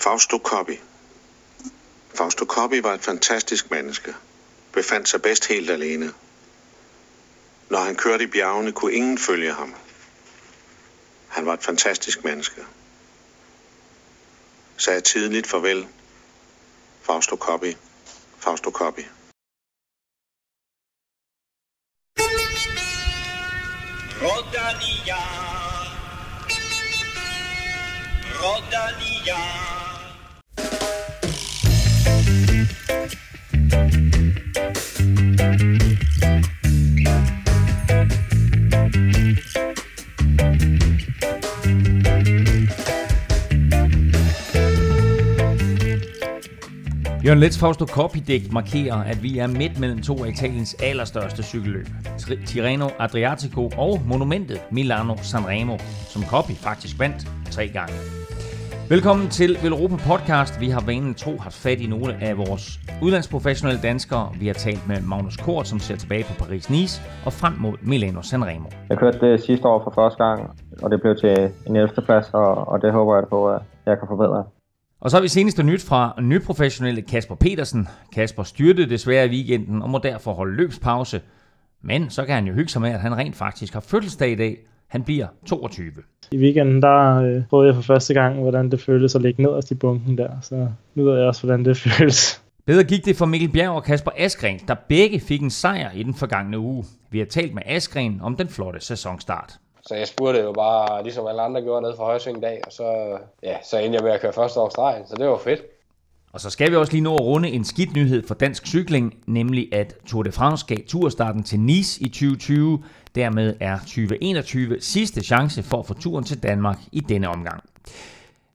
Fausto Coppi. Fausto Coppi var et fantastisk menneske. Befandt sig bedst helt alene. Når han kørte i bjergene, kunne ingen følge ham. Han var et fantastisk menneske. Sagde tidligt farvel. Fausto Coppi. Fausto Coppi. Rodalia. Rodalia. Jørgen Lets Fausto Coppi-digt markerer, at vi er midt mellem to af Italiens allerstørste cykelløb. Tirreno Adriatico og monumentet Milano Sanremo, som Coppi faktisk vandt tre gange. Velkommen til Velropa Podcast. Vi har vanen tro haft fat i nogle af vores udlandsprofessionelle danskere. Vi har talt med Magnus Kort, som ser tilbage på Paris-Nice og frem mod Milano Sanremo. Jeg kørte det sidste år for første gang, og det blev til en 11. plads, og, og det håber jeg på, at jeg kan forbedre. Og så har vi seneste nyt fra nyprofessionelle Kasper Petersen. Kasper styrtede desværre i weekenden og må derfor holde løbspause. Men så kan han jo hygge sig med, at han rent faktisk har fødselsdag i dag. Han bliver 22. I weekenden, der øh, prøvede jeg for første gang, hvordan det føltes at ligge nederst i bunken der. Så nu ved jeg også, hvordan det føles. Bedre gik det for Mikkel Bjerg og Kasper Askren, der begge fik en sejr i den forgangne uge. Vi har talt med Askren om den flotte sæsonstart. Så jeg spurgte jo bare, ligesom alle andre gjorde, ned for Højsving dag, og så, ja, så endte jeg med at køre første års stregen, så det var fedt. Og så skal vi også lige nå at runde en skidt nyhed for dansk cykling, nemlig at Tour de France gav turstarten til Nice i 2020. Dermed er 2021 sidste chance for at få turen til Danmark i denne omgang.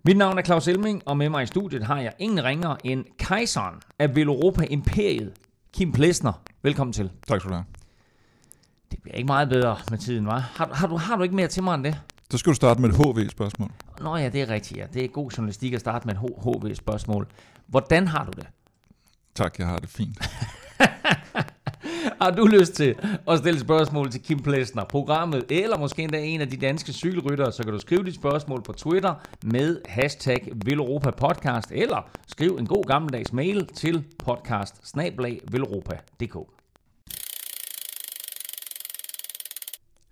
Mit navn er Claus Elming, og med mig i studiet har jeg ingen ringer end kejseren af Veloropa Imperiet, Kim Plesner. Velkommen til. Tak skal du have. Det bliver ikke meget bedre med tiden, hva'? Har, har, du, har du ikke mere til mig end det? Så skal du starte med et HV-spørgsmål. Nå ja, det er rigtigt, ja. Det er god journalistik at starte med et HV-spørgsmål. Hvordan har du det? Tak, jeg har det fint. Har du lyst til at stille spørgsmål til Kim Plesner, programmet, eller måske endda en af de danske cykelryttere, så kan du skrive dit spørgsmål på Twitter med hashtag Villeuropa Podcast, eller skriv en god gammeldags mail til podcast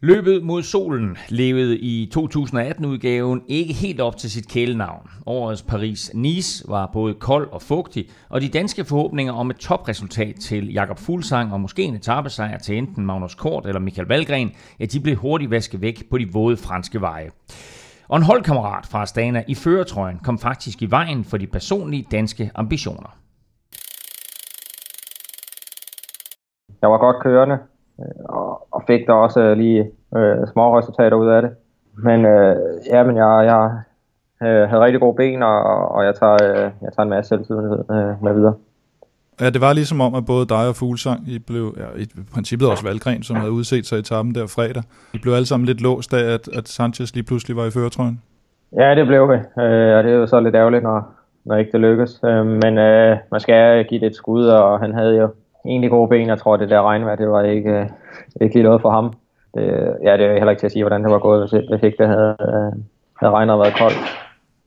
Løbet mod solen levede i 2018-udgaven ikke helt op til sit kælenavn. Årets Paris-Nice var både kold og fugtig, og de danske forhåbninger om et topresultat til Jakob Fuglsang og måske en etappesejr til enten Magnus Kort eller Michael Valgren, ja, de blev hurtigt vasket væk på de våde franske veje. Og en holdkammerat fra Astana i føretrøjen kom faktisk i vejen for de personlige danske ambitioner. Jeg var godt kørende, og, og fik der også øh, lige øh, små resultater ud af det. Men øh, ja, men jeg, jeg øh, havde rigtig gode ben, og, og jeg, tager, øh, jeg tager en masse selvtid øh, med videre. Ja, det var ligesom om, at både dig og Fuglsang, I blev ja, i princippet også Valgren, som havde udset sig i etappen der fredag. I blev alle sammen lidt låst af, at, at Sanchez lige pludselig var i føretrøjen. Ja, det blev vi, øh, og det er jo så lidt ærgerligt, når, når ikke det lykkes. Øh, men øh, man skal give det et skud, og han havde jo egentlig gode ben. Jeg tror, det der regnvejr, det var ikke, øh, ikke lige noget for ham. Det, ja, det er heller ikke til at sige, hvordan det var gået, hvis, hvis ikke det havde, øh, havde regnet og været koldt.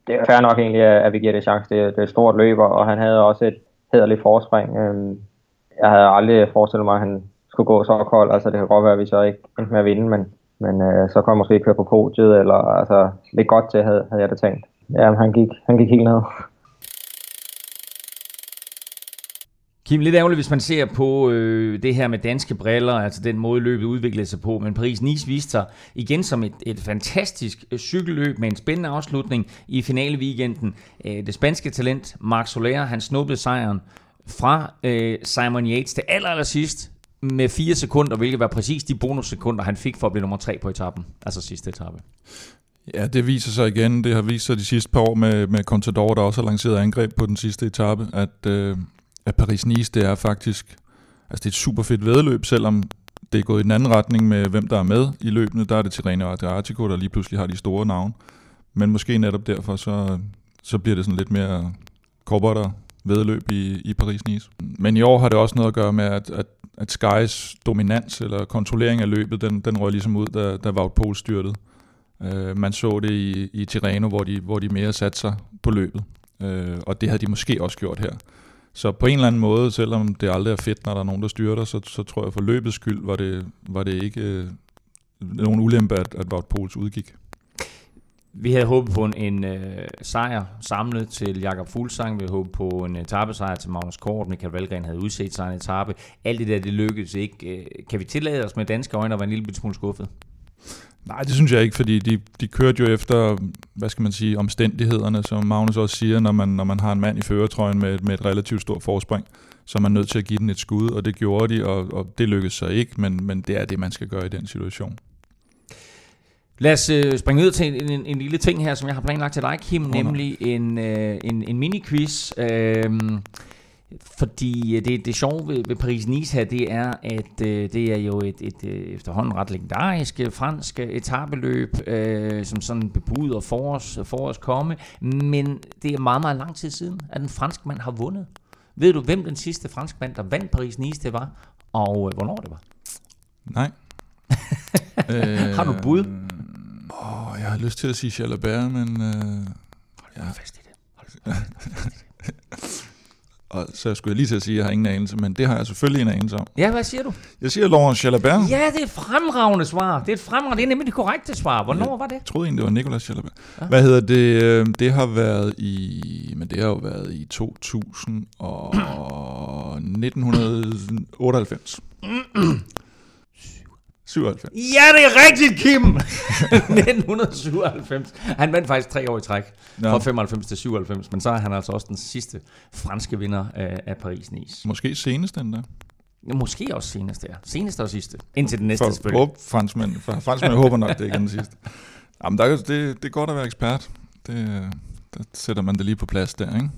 Det er fair nok egentlig, at vi giver det chance. Det, det er et stort løb, og han havde også et hederligt forspring. Øhm, jeg havde aldrig forestillet mig, at han skulle gå så koldt. Altså, det kan godt være, at vi så ikke endte med at vinde, men, men øh, så kunne jeg måske køre på podiet, eller altså, lidt godt til, havde, havde jeg det tænkt. Ja, han gik, han gik helt ned. Kim, lidt ærgerligt, hvis man ser på øh, det her med danske briller, altså den måde løbet udviklede sig på, men Paris-Nice viste sig igen som et, et fantastisk øh, cykelløb med en spændende afslutning i finale weekenden. Øh, det spanske talent Marc Soler, han snublede sejren fra øh, Simon Yates til aller, aller sidst med fire sekunder, hvilket var præcis de bonussekunder, han fik for at blive nummer tre på etappen, altså sidste etape. Ja, det viser sig igen. Det har vist sig de sidste par år med, med Contador, der også har lanceret angreb på den sidste etape, at, øh, at Paris-Nice, det er faktisk altså det er et super fedt vedløb, selvom det er gået i den anden retning med, hvem der er med i løbene. Der er det Tirreno Adriatico, der lige pludselig har de store navne. Men måske netop derfor, så, så bliver det sådan lidt mere korporter vedløb i, i Paris-Nice. Men i år har det også noget at gøre med, at, at, at Skys dominans eller kontrollering af løbet, den, den røg ligesom ud, da, da Wout Poels styrtede. Uh, man så det i, i Tirreno, hvor de, hvor de mere satte sig på løbet. Øh, og det havde de måske også gjort her. Så på en eller anden måde, selvom det aldrig er fedt, når der er nogen, der styrter, så, så tror jeg for løbets skyld, var det, var det ikke øh, nogen ulempe, at, at Wout Pols udgik. Vi havde håbet på en, en øh, sejr samlet til Jakob Fuglsang. Vi havde håbet på en etappesejr til Magnus Kort. Michael Valgren havde udset sig en etape. Alt det der, det lykkedes ikke. Øh, kan vi tillade os med danske øjne at være en lille smule skuffet? Nej, det synes jeg ikke, fordi de, de kørte jo efter, hvad skal man sige, omstændighederne, som Magnus også siger, når man, når man har en mand i føretrøjen med, med et relativt stort forspring, så er man nødt til at give den et skud, og det gjorde de, og, og det lykkedes så ikke, men, men det er det, man skal gøre i den situation. Lad os øh, springe ud til en, en, en lille ting her, som jeg har planlagt til dig, Kim, oh, nemlig en, øh, en, en mini-quiz. Øh, fordi det, det sjove ved, ved Paris-Nice her, det er, at øh, det er jo et, et, et øh, efterhånden ret legendarisk øh, fransk etabeløb, øh, som sådan bebuder for os, for os komme. Men det er meget, meget lang tid siden, at en fransk mand har vundet. Ved du, hvem den sidste fransk mand, der vandt Paris-Nice, det var? Og øh, hvornår det var? Nej. øh, har du bud? Åh, jeg har lyst til at sige Jalabert, men... Øh, Hold ja. fast i det. Hold fast i det. Og så skulle jeg lige til at sige, at jeg har ingen anelse, men det har jeg selvfølgelig en anelse om. Ja, hvad siger du? Jeg siger Laurent Jalabert. Ja, det er et fremragende svar. Det er et fremragende, det er nemlig det korrekte svar. Hvornår jeg var det? Jeg troede egentlig, det var Nicolas Jalabert. Ja. Hvad hedder det? Øh, det har været i, men det har jo været i 2000 og 1998. 97. Ja, det er rigtigt, Kim! 1997. Han vandt faktisk tre år i træk, ja. fra 95 til 97, men så er han altså også den sidste franske vinder af, af Paris-Nice. Måske senest den der. Måske også senest, ja. Senest og sidste. Indtil den næste for, selvfølgelig. For franskmænd, for franskmænd håber nok, det ikke er den sidste. Jamen, der er, det, det er godt at være ekspert. Det, der sætter man det lige på plads der, ikke?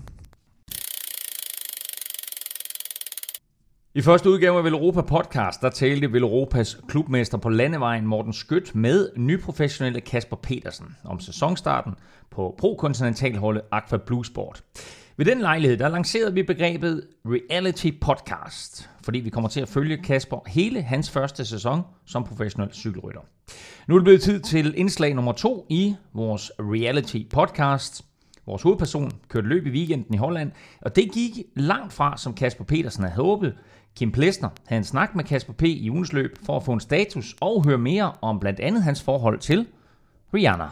I første udgave af Velropa Podcast, der talte Velropas klubmester på landevejen Morten Skødt med nyprofessionelle Kasper Petersen om sæsonstarten på pro Aqua Blue Sport. Ved den lejlighed, der lancerede vi begrebet Reality Podcast, fordi vi kommer til at følge Kasper hele hans første sæson som professionel cykelrytter. Nu er det blevet tid til indslag nummer to i vores Reality Podcast. Vores hovedperson kørte løb i weekenden i Holland, og det gik langt fra, som Kasper Petersen havde håbet, Kim Plesner havde en snak med Kasper P. i ugens løb for at få en status og høre mere om blandt andet hans forhold til Rihanna.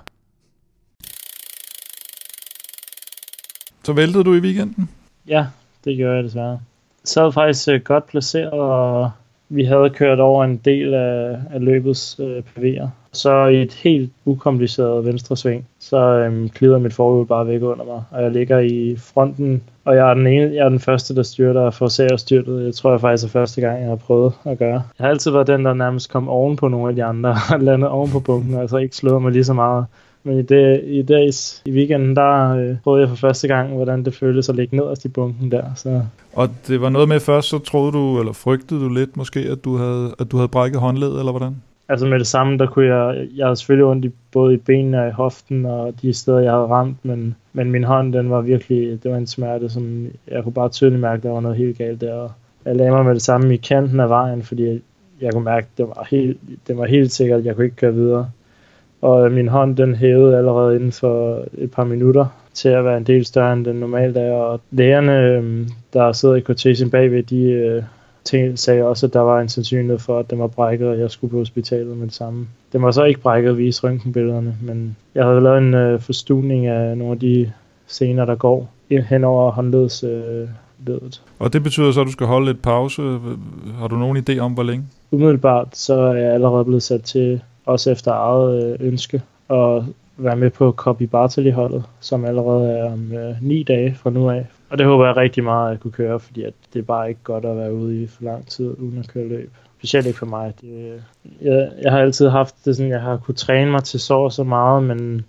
Så væltede du i weekenden? Ja, det gjorde jeg desværre. Så var faktisk øh, godt placeret, og vi havde kørt over en del af, af løbets øh, PV'er. Så i et helt ukompliceret venstre sving, så øhm, glider mit forhjul bare væk under mig, og jeg ligger i fronten, og jeg er den, ene, jeg er den første, der styrter og får styrtet. Jeg tror jeg faktisk er første gang, jeg har prøvet at gøre. Jeg har altid været den, der nærmest kom oven på nogle af de andre, og landet oven på bunken, altså ikke slået mig lige så meget. Men i, det, i dags, i weekenden, der øh, prøvede jeg for første gang, hvordan det føltes at ligge nederst i bunken der. Så. Og det var noget med først, så troede du, eller frygtede du lidt måske, at du havde, at du havde brækket håndled, eller hvordan? Altså med det samme, der kunne jeg, jeg havde selvfølgelig ondt i, både i benene og i hoften, og de steder, jeg havde ramt, men, men min hånd, den var virkelig, det var en smerte, som jeg kunne bare tydeligt mærke, der var noget helt galt der. Og jeg lagde mig med det samme i kanten af vejen, fordi jeg kunne mærke, det var helt, det var helt sikkert, at jeg kunne ikke køre videre. Og min hånd, den hævede allerede inden for et par minutter til at være en del større, end den normalt er. Og lægerne, øhm, der sidder i kortesen bagved, de øh, sagde også, at der var en sandsynlighed for, at den var brækket, og jeg skulle på hospitalet med det samme. Den var så ikke brækket vise røntgenbillederne, men jeg havde lavet en øh, forstuning af nogle af de scener, der går hen over håndleds øh, ledet. Og det betyder så, at du skal holde et pause. Har du nogen idé om, hvor længe? Umiddelbart så er jeg allerede blevet sat til, også efter eget øh, ønske, at være med på Copy Bartley-holdet, som allerede er om øh, ni dage fra nu af. Og det håber jeg rigtig meget, at jeg kunne køre, fordi at det er bare ikke godt at være ude i for lang tid uden at køre løb. Specielt ikke for mig. Det, øh, jeg, jeg har altid haft det sådan, jeg har kunne træne mig til så så meget, men,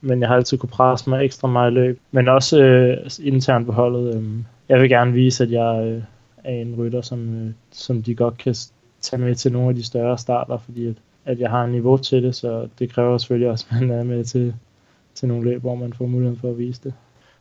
men jeg har altid kunne presse mig ekstra meget i løb. Men også øh, internt på holdet. Øh, jeg vil gerne vise, at jeg øh, er en rytter, som, øh, som de godt kan tage med til nogle af de større starter, fordi at, at jeg har niveau til det, så det kræver selvfølgelig også, at man er med til, til nogle løb, hvor man får muligheden for at vise det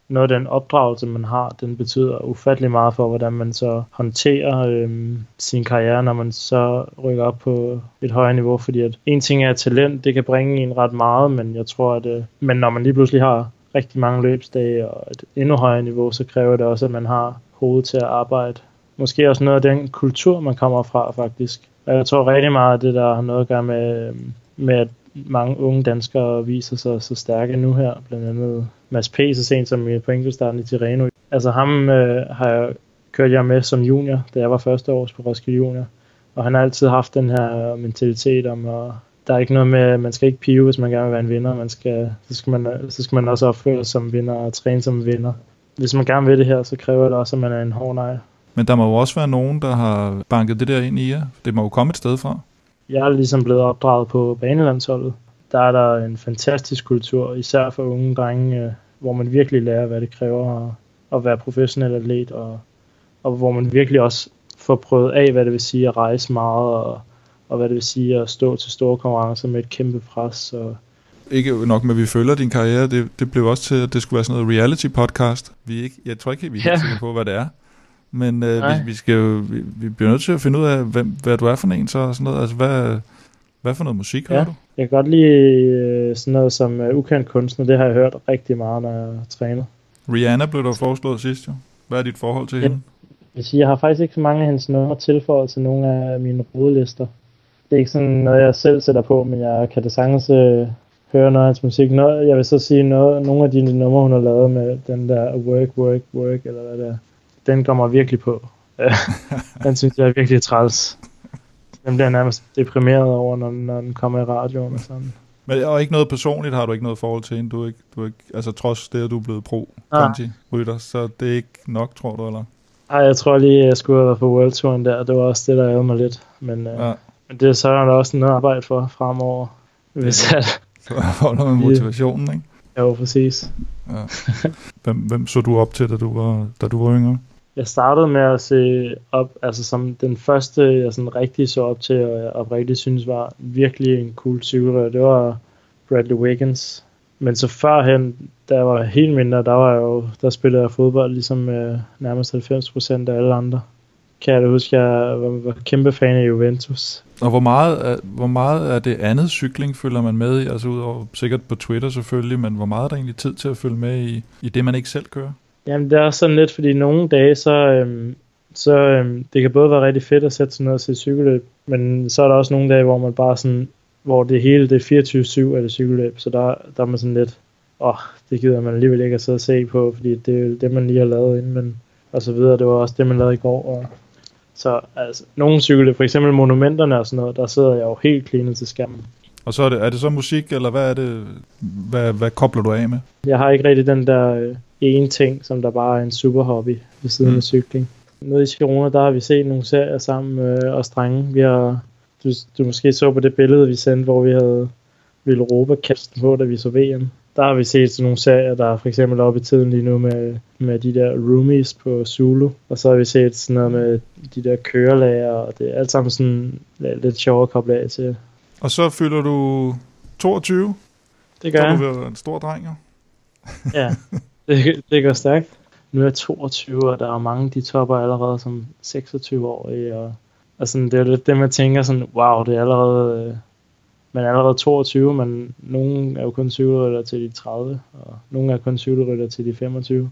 noget af den opdragelse, man har, den betyder ufattelig meget for, hvordan man så håndterer øhm, sin karriere, når man så rykker op på et højere niveau, fordi at en ting er talent, det kan bringe en ret meget, men jeg tror, at øh, men når man lige pludselig har rigtig mange løbsdage og et endnu højere niveau, så kræver det også, at man har hovedet til at arbejde. Måske også noget af den kultur, man kommer fra faktisk. Og jeg tror rigtig meget at det, der har noget at gøre med, med at mange unge danskere viser sig så stærke nu her. Blandt andet Mads P. så sent som på enkeltstarten i Tireno. Altså ham øh, har jeg kørt jeg med som junior, da jeg var første års på Roskilde Junior. Og han har altid haft den her mentalitet om, at der er ikke noget med, man skal ikke pive, hvis man gerne vil være en vinder. Man skal, så, skal man, så skal man også opføre sig som vinder og træne som vinder. Hvis man gerne vil det her, så kræver det også, at man er en hård nej. Men der må jo også være nogen, der har banket det der ind i jer. Det må jo komme et sted fra. Jeg er ligesom blevet opdraget på banelandsholdet. Der er der en fantastisk kultur, især for unge drenge, øh, hvor man virkelig lærer, hvad det kræver at være professionel atlet, og, og hvor man virkelig også får prøvet af, hvad det vil sige at rejse meget, og, og hvad det vil sige at stå til store konkurrencer med et kæmpe pres. Og ikke nok med, at vi følger din karriere, det, det blev også til, at det skulle være sådan noget reality podcast. Vi er ikke, jeg tror ikke, vi er ja. sikre på, hvad det er. Men øh, vi, vi, skal jo, vi, vi bliver nødt til at finde ud af, hvem, hvad du er for en, så sådan noget. Altså, hvad, hvad for noget musik ja. hører du? Jeg kan godt lide øh, sådan noget som uh, ukendt kunstner. Det har jeg hørt rigtig meget, når jeg træner. Rihanna blev der foreslået sidst jo. Hvad er dit forhold til ja. hende? Jeg, siger, jeg har faktisk ikke så mange af hendes numre tilføjet til nogle af mine rodelister. Det er ikke sådan noget, jeg selv sætter på, men jeg kan da sagtens øh, høre noget af hans musik. Noget, jeg vil så sige, noget, nogle af de numre, hun har lavet med den der Work, Work, Work, eller hvad det er, den kommer virkelig på. den synes jeg er virkelig træls. Den bliver nærmest deprimeret over, når, når den kommer i radioen og sådan. Men og ikke noget personligt har du ikke noget forhold til hende? Du er ikke, du er ikke, altså trods det, at du er blevet pro konti rytter så det er ikke nok, tror du, eller? Nej, jeg tror lige, jeg skulle have været på World Touren der. Det var også det, der ærede mig lidt. Men, øh, ja. men det er så der også noget arbejde for fremover. Hvis at, så får noget med motivationen, ikke? Jo, præcis. Ja. Hvem, hvem så du op til, da du var, da du var yngre? Jeg startede med at se op, altså som den første, jeg sådan rigtig så op til, og jeg oprigtigt synes var virkelig en cool cykelrytter, det var Bradley Wiggins. Men så førhen, da jeg var helt mindre, der var jeg jo, der spillede jeg fodbold ligesom øh, nærmest 90% af alle andre. Kan jeg da huske, jeg var, var kæmpe fan af Juventus. Og hvor meget, er, hvor meget er det andet cykling følger man med i? Altså udover sikkert på Twitter selvfølgelig, men hvor meget er der egentlig tid til at følge med i, i det, man ikke selv kører? Jamen det er sådan lidt, fordi nogle dage, så, øhm, så øhm, det kan både være rigtig fedt at sætte sig ned og se cykelløb, men så er der også nogle dage, hvor man bare sådan, hvor det hele, det er 24-7 af det cykelløb, så der, der er man sådan lidt, åh, oh, det gider man alligevel ikke at sidde og se på, fordi det er det, man lige har lavet inden, men, og så videre, det var også det, man lavede i går, og så altså, nogle cykelløb, for eksempel monumenterne og sådan noget, der sidder jeg jo helt klinet til skærmen. Og så er det, er det så musik, eller hvad er det, hvad, hvad kobler du af med? Jeg har ikke rigtig den der ene ting, som der bare er en super hobby ved siden mm. af cykling. Nede i Girona, der har vi set nogle serier sammen med øh, os drenge. Vi har, du, du måske så på det billede, vi sendte, hvor vi havde Europa kasten på, da vi så VM. Der har vi set sådan nogle serier, der er for eksempel oppe i tiden lige nu med, med de der roomies på Zulu. Og så har vi set sådan noget med de der kørelager, og det er alt sammen sådan lidt sjovere at koble af til. Og så fylder du 22? Det gør jeg. Så du en stor dreng, jo. ja, det, det går stærkt. Nu er jeg 22, og der er mange, de topper allerede som 26-årige. Og, og sådan, det er lidt det, man tænker sådan, wow, det er allerede, øh, man er allerede 22, men nogen er jo kun cykelrytter til de 30, og nogen er kun cykelrytter til de 25.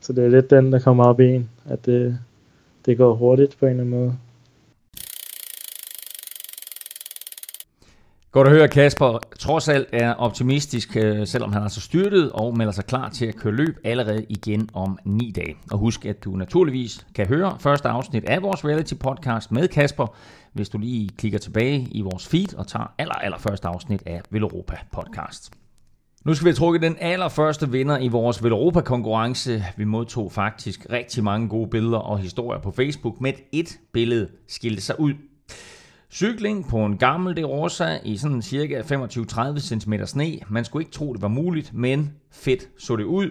Så det er lidt den, der kommer op i en, at det, det går hurtigt på en eller anden måde. Godt at høre, Kasper trods alt er optimistisk, øh, selvom han er så styrtet og melder sig klar til at køre løb allerede igen om ni dage. Og husk, at du naturligvis kan høre første afsnit af vores reality podcast med Kasper, hvis du lige klikker tilbage i vores feed og tager aller, aller første afsnit af Veloropa podcast. Nu skal vi have trukket den allerførste vinder i vores Veloropa konkurrence. Vi modtog faktisk rigtig mange gode billeder og historier på Facebook, med et billede skilte sig ud. Cykling på en gammel De Rosa i sådan cirka 25-30 cm sne. Man skulle ikke tro, det var muligt, men fedt så det ud.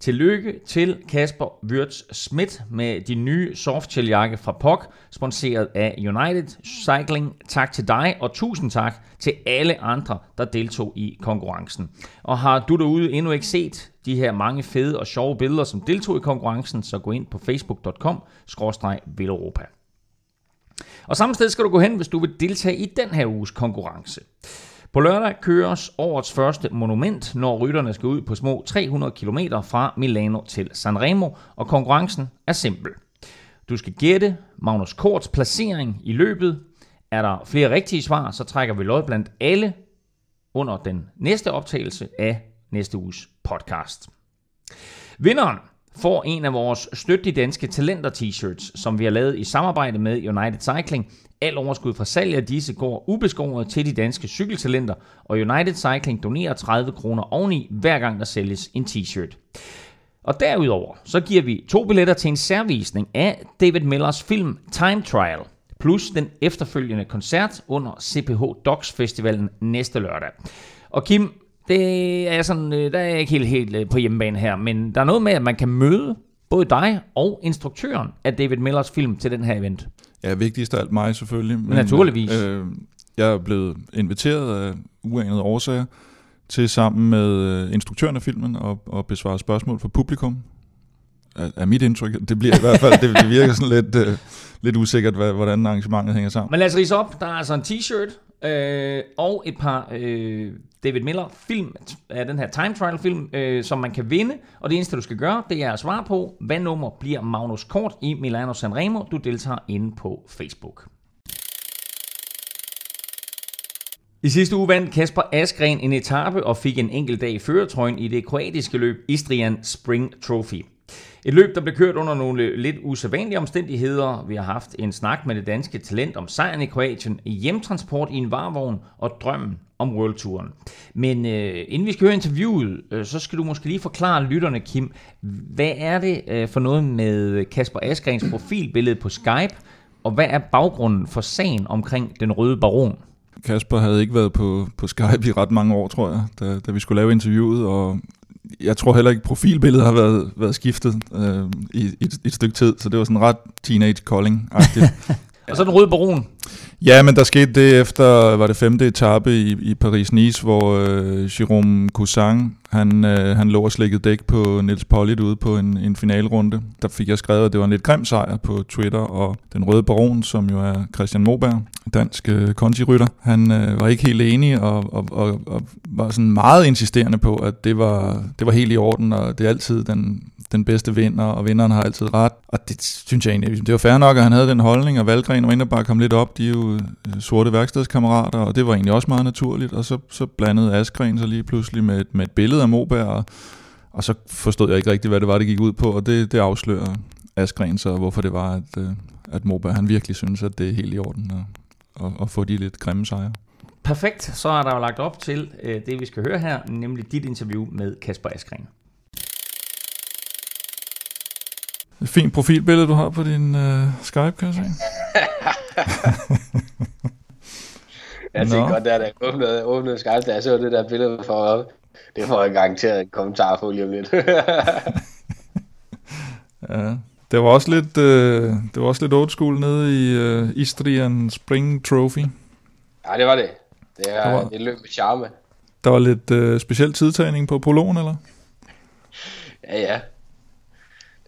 Tillykke til Kasper Wirtz Schmidt med de nye softshell-jakke fra POC, sponsoreret af United Cycling. Tak til dig, og tusind tak til alle andre, der deltog i konkurrencen. Og har du derude endnu ikke set de her mange fede og sjove billeder, som deltog i konkurrencen, så gå ind på facebook.com-villeuropa. Og samme sted skal du gå hen, hvis du vil deltage i den her uges konkurrence. På lørdag køres årets første monument, når rytterne skal ud på små 300 km fra Milano til Sanremo, og konkurrencen er simpel. Du skal gætte Magnus Korts placering i løbet. Er der flere rigtige svar, så trækker vi lod blandt alle under den næste optagelse af næste uges podcast. Vinderen får en af vores støtte danske talenter t-shirts, som vi har lavet i samarbejde med United Cycling. Al overskud fra salg af disse går ubeskåret til de danske cykeltalenter, og United Cycling donerer 30 kroner oveni, hver gang der sælges en t-shirt. Og derudover, så giver vi to billetter til en særvisning af David Millers film Time Trial, plus den efterfølgende koncert under CPH Docs Festivalen næste lørdag. Og Kim, det er sådan, øh, der er jeg ikke helt, helt øh, på hjemmebane her, men der er noget med, at man kan møde både dig og instruktøren af David Millers film til den her event. Ja, vigtigst af alt mig selvfølgelig. Men, Naturligvis. Øh, jeg er blevet inviteret af uanede årsager til sammen med øh, instruktøren af filmen og, og besvare spørgsmål fra publikum. Er, er mit indtryk. Det bliver i hvert fald, det, det virker sådan lidt, øh, lidt usikkert, hvad, hvordan arrangementet hænger sammen. Men lad os rise op. Der er altså en t-shirt øh, og et par øh, David Miller film af den her time trial film, øh, som man kan vinde. Og det eneste, du skal gøre, det er at svare på, hvad nummer bliver Magnus Kort i Milano Sanremo. Du deltager inde på Facebook. I sidste uge vandt Kasper Askren en etape og fik en enkelt dag i føretrøjen i det kroatiske løb Istrian Spring Trophy. Et løb, der blev kørt under nogle lidt usædvanlige omstændigheder. Vi har haft en snak med det danske talent om sejren i Kroatien, hjemtransport i en varvogn og drømmen om World Men øh, inden vi skal høre interviewet, øh, så skal du måske lige forklare lytterne, Kim, hvad er det øh, for noget med Kasper Asgrens profilbillede på Skype, og hvad er baggrunden for sagen omkring den røde baron? Kasper havde ikke været på, på Skype i ret mange år, tror jeg, da, da vi skulle lave interviewet, og jeg tror heller ikke, profilbilledet har været, været skiftet øh, i, i et, et stykke tid, så det var sådan ret teenage calling-agtigt. og så den røde baron. Ja, men der skete det efter, var det femte etape i, i Paris-Nice, hvor øh, Jérôme Cousin, han, øh, han lå og slikkede dæk på Nils Pollitt ude på en, en finalrunde. Der fik jeg skrevet, at det var en lidt grim sejr på Twitter, og den røde baron, som jo er Christian Moberg, dansk øh, kontirytter, han øh, var ikke helt enig og, og, og, og var sådan meget insisterende på, at det var, det var helt i orden, og det er altid den, den bedste vinder, og vinderen har altid ret. Og det synes jeg egentlig, det var fair nok, at han havde den holdning, og Valgren og Inderbar kom lidt op, de er jo øh, sorte værkstedskammerater, og det var egentlig også meget naturligt, og så, så blandede Askren sig lige pludselig med et, med et billede af Moberg, og, og så forstod jeg ikke rigtigt, hvad det var, det gik ud på, og det, det afslører Askren så, hvorfor det var, at, øh, at Moberg han virkelig synes, at det er helt i orden at, at, at få de lidt grimme sejre. Perfekt, så er der jo lagt op til øh, det, vi skal høre her, nemlig dit interview med Kasper Askren. Et fint profilbillede, du har på din uh, Skype, kan jeg se. jeg tænkte godt, da jeg åbnede, åbnede Skype, da jeg så det der billede for op. Det får jeg garanteret en kommentar på lige om lidt. ja, det var også lidt, uh, det var også lidt old school nede i uh, Istrian Spring Trophy. Ja, det var det. Det er var, et løb med charme. Der var lidt uh, speciel tidtagning på prologen, eller? Ja, ja.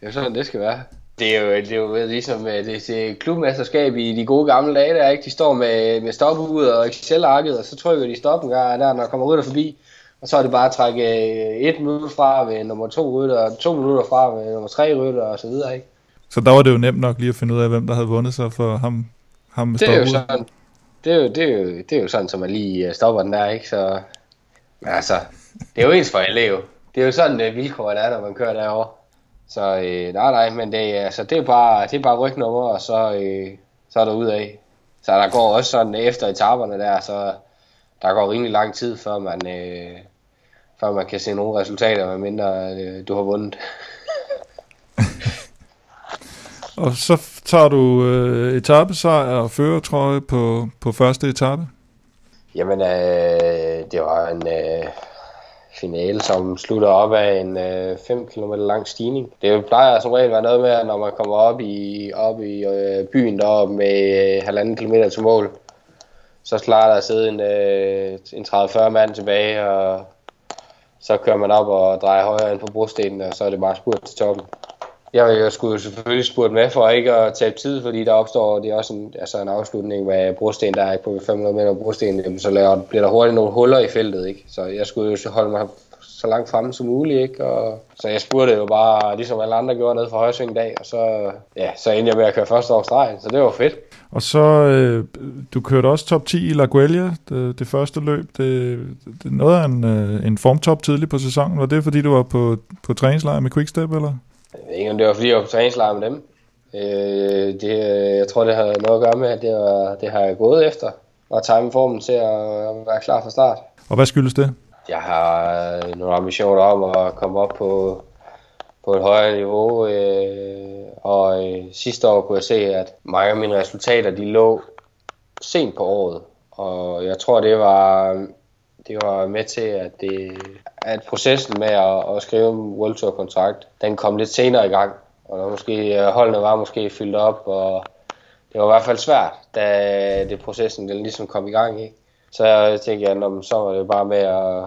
Det er jo sådan, det skal være. Det er jo, det er jo ligesom øh, det, er klubmesterskab i de gode gamle dage, der ikke? De står med, med stopud og Excel-arket, og så trykker de stoppen der, der, når der kommer rytter forbi. Og så er det bare at trække øh, et minut fra ved nummer to rytter, og to minutter fra ved nummer tre rytter, og så videre, ikke? Så der var det jo nemt nok lige at finde ud af, hvem der havde vundet sig for ham, ham med det er jo sådan, det er jo, det, er jo, det er jo sådan, som man lige øh, stopper den der, ikke? Så, men altså, det er jo ens for alle jo. Det er jo sådan, det vilkårene er, når man kører derovre. Så øh, nej, nej, men det, altså, det er bare, det er bare rygnummer, og så, øh, så er der ud af. Så der går også sådan efter etaperne der, så der går rimelig lang tid, før man, øh, før man kan se nogle resultater, medmindre øh, du har vundet. og så tager du øh, etappesejr og førertrøje på, på første etape? Jamen, øh, det var en... Øh, finale, som slutter op af en øh, 5 km lang stigning. Det plejer som regel at være noget med, at når man kommer op i, op i øh, byen deroppe med øh, halvanden kilometer til mål, så klarer der at sidde en, øh, en 30-40 mand tilbage, og så kører man op og drejer højere ind på brostenen, og så er det bare spurt til toppen. Jeg, jeg skulle jo selvfølgelig spurgt med for ikke at tabe tid, fordi der opstår det er også en, altså en afslutning med brosten, der er på 500 meter brosten, jamen, så laver, bliver der hurtigt nogle huller i feltet. Ikke? Så jeg skulle jo holde mig så langt fremme som muligt. Ikke? Og, så jeg spurgte jo bare, ligesom alle andre gjorde, ned for højsving dag, og så, ja, så endte jeg med at køre første år stregen, så det var fedt. Og så, øh, du kørte også top 10 i La Guelia, det, det første løb. Det, det noget af en, øh, en formtop tidligt på sæsonen. Var det, fordi du var på, på træningslejr med Quickstep, eller? Jeg ved ikke, om det var, fordi jeg var på træningslejr med dem. Øh, det, jeg tror, det har noget at gøre med, at det, var, det har jeg gået efter. Og time formen til at være klar fra start. Og hvad skyldes det? Jeg har nogle ambitioner om at komme op på, på et højere niveau. Øh, og øh, sidste år kunne jeg se, at mange af mine resultater de lå sent på året. Og jeg tror, det var, det var med til, at, det, at processen med at, at skrive en World Tour kontrakt, den kom lidt senere i gang. Og der måske, øh, holdene var måske fyldt op, og det var i hvert fald svært, da det processen den ligesom kom i gang. Ikke? Så jeg tænkte, at når, så var det bare med at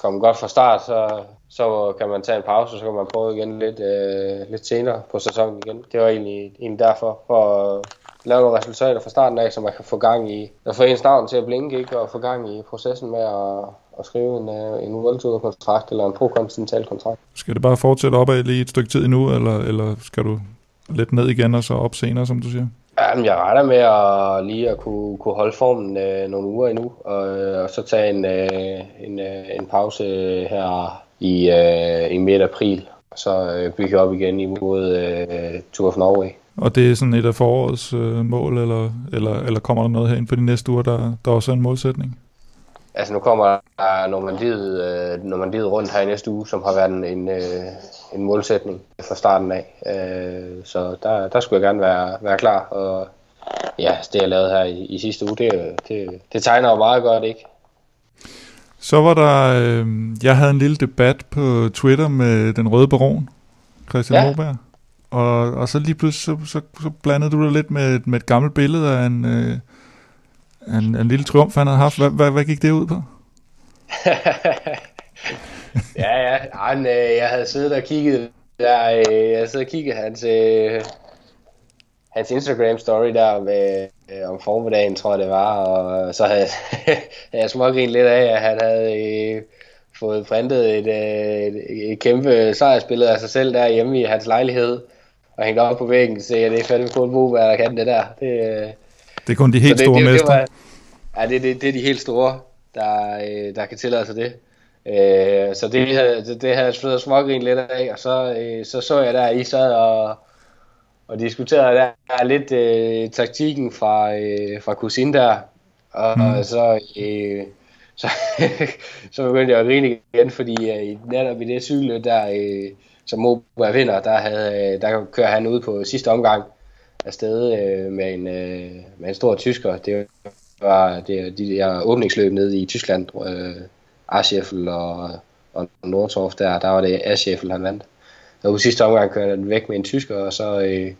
komme godt fra start, så, så kan man tage en pause, og så kan man prøve igen lidt, øh, lidt senere på sæsonen igen. Det var egentlig, egentlig derfor, for at lave nogle resultater fra starten af, så man kan få gang i, at få ens navn til at blinke, ikke? og få gang i processen med at, at skrive en, øh, en World Tour kontrakt eller en pro-kontinental kontrakt. Skal det bare fortsætte opad lige et stykke tid endnu, eller, eller skal du lidt ned igen og så op senere, som du siger? Jamen, jeg regner med at lige at kunne, kunne holde formen øh, nogle uger endnu, og, øh, og så tage en, øh, en, øh, en pause her i, øh, i midt april, og så øh, bygge op igen imod øh, Tour of Norway. Og det er sådan et af forårets øh, mål, eller, eller, eller kommer der noget her ind på de næste uger, der, der også er en målsætning? Altså nu kommer der Normandiet, øh, Normandiet rundt her i næste uge, som har været en, en, øh, en målsætning fra starten af. Øh, så der, der skulle jeg gerne være, være klar. Og ja, det jeg lavede her i, i sidste uge, det, det, det tegner jo meget godt, ikke? Så var der, øh, jeg havde en lille debat på Twitter med den røde baron, Christian ja. Moberg. Og, og så lige pludselig, så, så, så blandede du dig lidt med, med et gammelt billede af en, øh, en, en lille triumf, han havde haft. Hvad, hvad, hvad gik det ud på? ja, ja. Han, øh, jeg havde siddet og kigget der, øh, jeg sad og kiggede hans, øh, hans Instagram story der med, øh, om formiddagen, tror jeg det var, og så havde, havde jeg smågrinet lidt af, at han havde øh, fået printet et, øh, et, et kæmpe sejrsbillede af sig selv der hjemme i hans lejlighed, og hængt op på væggen, sagde, at det er fandme kun Boberg, der kan det der. Det, øh, det er kun de helt det, store det, mestre. Det var, ja, det, det, det er de helt store, der, øh, der kan tillade sig det. Øh, så det, det, det havde jeg slået smågrin lidt af, og så, øh, så så jeg der, I sad og, og diskuterede der lidt øh, taktikken fra, øh, fra Cousin der, og mm. så, øh, så, så begyndte jeg at grine igen, fordi øh, netop i det cykel der, øh, som Moberg vinder, der, havde, der kører han ud på sidste omgang afsted øh, med, en, øh, med en stor tysker. Det var det, de der åbningsløb nede i Tyskland, øh, Ascheffel og, og Nordtorf der, der var det Ascheffel, han vandt. Og på sidste omgang kørte han væk med en tysker, og så øh,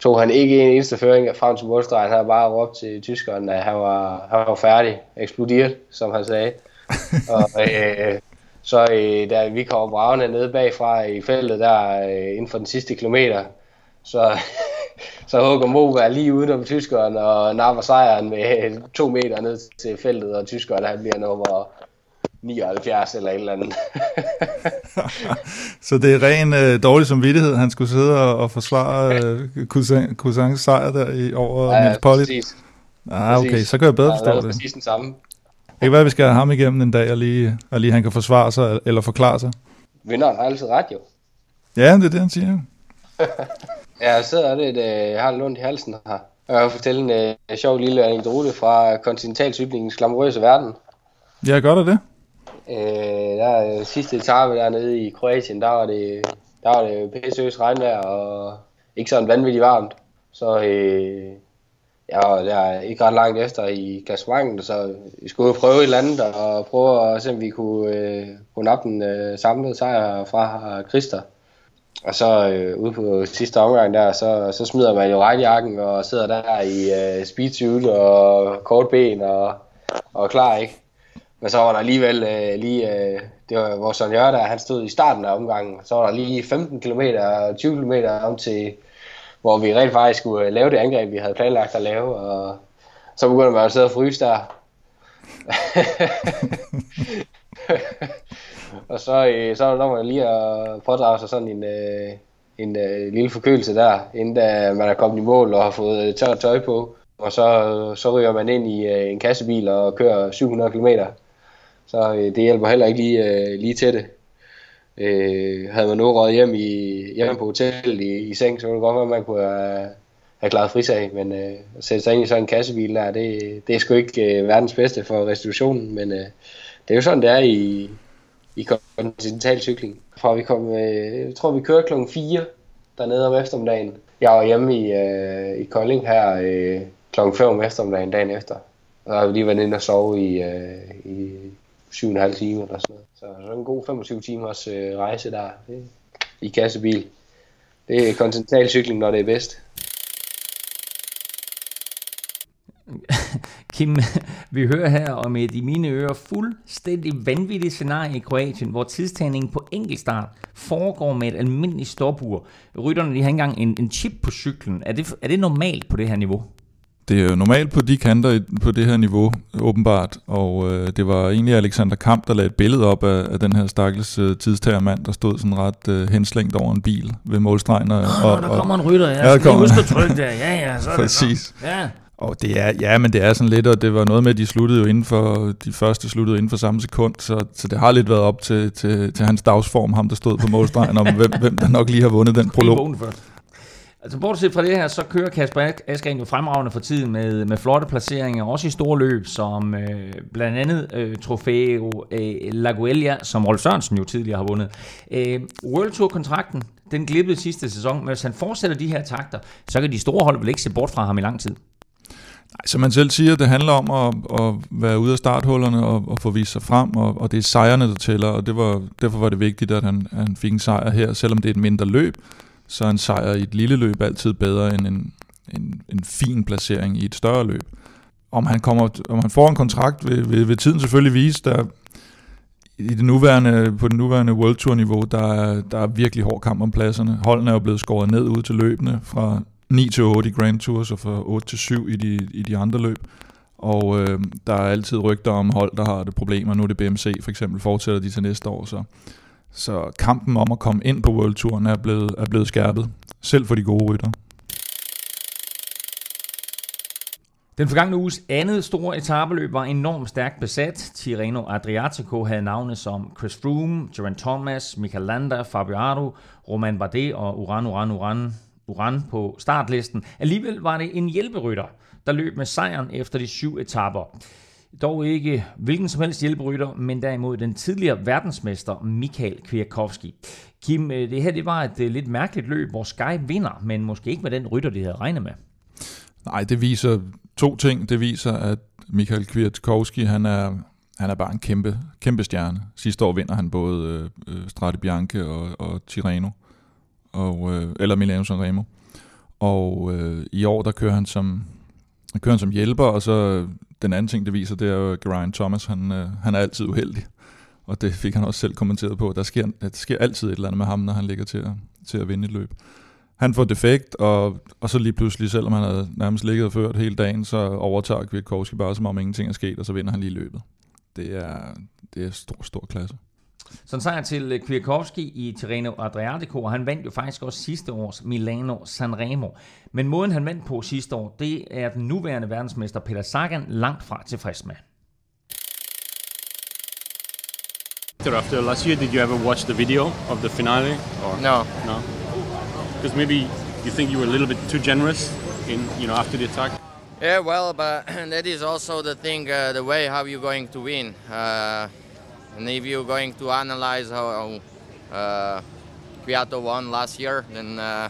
tog han ikke en eneste føring frem til målstregen. Han bare råbt til tyskeren, at han var, han var færdig, eksploderet, som han sagde. og øh, så øh, da vi kom bravende ned bagfra i feltet der øh, inden for den sidste kilometer, så, så hugger Moberg lige udenom tyskeren og napper sejren med to meter ned til feltet, og tyskeren han bliver nummer 79 eller et eller andet. så det er ren øh, dårlig samvittighed, han skulle sidde og, og forsvare øh, Cousin, Cousins sejr der i, over ja, Niels Pollitt? Præcis. Ah, okay, så kan jeg bedre forstå ja, det. præcis den samme. Det kan være, at vi skal have ham igennem en dag, og lige, og lige han kan forsvare sig eller forklare sig. Vinderen har altid ret, jo. Ja, det er det, han siger. ja, jeg sidder lidt, øh, jeg har lundt i halsen her. Jeg vil fortælle en øh, sjov lille anekdote fra kontinentalcyklingens glamorøse verden. Ja, gør det det? Øh, der øh, sidste etape dernede i Kroatien, der var det, der var det pæsøs regnvejr og ikke sådan vanvittigt varmt. Så øh, jeg var er ikke ret langt efter i klassementet, så vi skulle prøve et eller andet og prøve at se, om vi kunne, øh, kunne nappe den øh, samlede sejr fra Krister. Og så øh, ude på sidste omgang der, så, så smider man jo regnjakken og sidder der i øh, speedsuit og kort ben og, og klar, ikke? Men så var der alligevel øh, lige øh, det var vores Søren der han stod i starten af omgangen, så var der lige 15 km og 20 km om til, hvor vi rent faktisk skulle lave det angreb, vi havde planlagt at lave, og så begynder man at sidde og fryse der. og så, øh, så der man lige at pådrage sig sådan en, øh, en øh, lille forkølelse der, inden da man er kommet i mål og har fået tørt tøj på. Og så, så ryger man ind i øh, en kassebil og kører 700 km. Så øh, det hjælper heller ikke lige, øh, lige til det. Øh, havde man nu råd hjem, i, hjem på hotellet i, i seng, så ville det godt være, at man kunne have, have klaret frisag. Men øh, at sætte sig ind i sådan en kassebil der, det, det er sgu ikke øh, verdens bedste for restitutionen. Men øh, det er jo sådan, det er i, i kontinental cykling. Fra vi kom, øh, jeg tror vi kørte klokken 4 dernede om eftermiddagen. Jeg var hjemme i, øh, i Kolding her øh, klokken 5 om eftermiddagen dagen efter. Og der har vi lige været inde og sove i, øh, i 7,5 timer eller sådan noget. Så, så en god 25 timers øh, rejse der det, i kassebil. Det er kontinental cykling, når det er bedst. Kim, vi hører her om et i mine ører fuldstændig vanvittigt scenarie i Kroatien, hvor tidstagningen på enkeltstart foregår med et almindeligt stopur. Rytterne de har engang en, en chip på cyklen. Er det, er det normalt på det her niveau? Det er jo normalt på de kanter på det her niveau, åbenbart. Og øh, det var egentlig Alexander Kamp, der lagde et billede op af, af den her stakkels øh, tidstagermand, der stod sådan ret øh, henslængt over en bil ved målstregen. Og, og, der kommer en rytter, ja. ja der kommer. huske at trykke der. Ja, ja, så er Præcis. det Ja. Og det er, ja, men det er sådan lidt, og det var noget med, at de sluttede jo inden for, de første sluttede inden for samme sekund, så, så det har lidt været op til, til, til hans dagsform, ham der stod på målstregen, om hvem, hvem der nok lige har vundet den prolog. Altså bortset fra det her, så kører Kasper Askren jo fremragende for tiden med, med flotte placeringer, også i store løb, som øh, blandt andet øh, Trofeo øh, Laguelia, som Rolf Sørensen jo tidligere har vundet. Øh, World Tour-kontrakten, den glippede sidste sæson, men hvis han fortsætter de her takter, så kan de store hold vel ikke se bort fra ham i lang tid. Nej, som man selv siger, det handler om at, at være ude af starthullerne og, og få vist sig frem, og, og det er sejrene, der tæller, og det var, derfor var det vigtigt, at han, han fik en sejr her, selvom det er et mindre løb, så er en sejr i et lille løb altid bedre end en, en, en fin placering i et større løb. Om han, kommer, om han får en kontrakt, vil, vil, vil tiden selvfølgelig vise, der i det nuværende, på det nuværende World Tour niveau, der er, der er virkelig hård kamp om pladserne. Holdene er jo blevet skåret ned ud til løbene fra 9 til 8 i Grand Tours og fra 8 til 7 i de, i de andre løb. Og øh, der er altid rygter om hold, der har det problemer. Nu er det BMC for eksempel, fortsætter de til næste år. Så, så kampen om at komme ind på World Touren er blevet, er blevet skærpet, selv for de gode rytter. Den forgangne uges andet store etabeløb var enormt stærkt besat. Tirreno Adriatico havde navne som Chris Froome, Geraint Thomas, Michael Landa, Fabio Aru, Roman Bardet og Uran Uran Uran Uran på startlisten. Alligevel var det en hjælperytter, der løb med sejren efter de syv etapper. Dog ikke hvilken som helst hjælperytter, men derimod den tidligere verdensmester Michael Kwiatkowski. Kim, øh, det her det var et øh, lidt mærkeligt løb, hvor Sky vinder, men måske ikke med den rytter, de havde regnet med. Nej, det viser to ting. Det viser, at Michael Kwiatkowski, han er, han er bare en kæmpe, kæmpe stjerne. Sidste år vinder han både øh, øh Strade Bianche og, og Tirreno og, øh, eller Milano Sanremo. Og øh, i år, der kører han som, kører han som hjælper, og så den anden ting, det viser, det er jo, at Geraint Thomas, han, øh, han er altid uheldig. Og det fik han også selv kommenteret på. Der sker, der sker altid et eller andet med ham, når han ligger til at, til at vinde et løb. Han får defekt, og, og så lige pludselig, selvom han havde nærmest ligget og ført hele dagen, så overtager Kwiatkowski bare, som om ingenting er sket, og så vinder han lige løbet. Det er, det er stor, stor klasse. Så en sejr til øh, Kwiatkowski i Tirreno Adriatico, og han vandt jo faktisk også sidste års Milano Sanremo. Men måden han vandt på sidste år, det er den nuværende verdensmester Peter Sagan langt fra tilfreds med. After last year, did you ever watch the video of the finale? Or no. No. Because maybe you think you were a little bit too generous in, you know, after the attack. Yeah, well, but that is also the thing, uh, the way how you're going to win. Uh, And if you're going to analyze how uh, Kwiato won last year, then uh,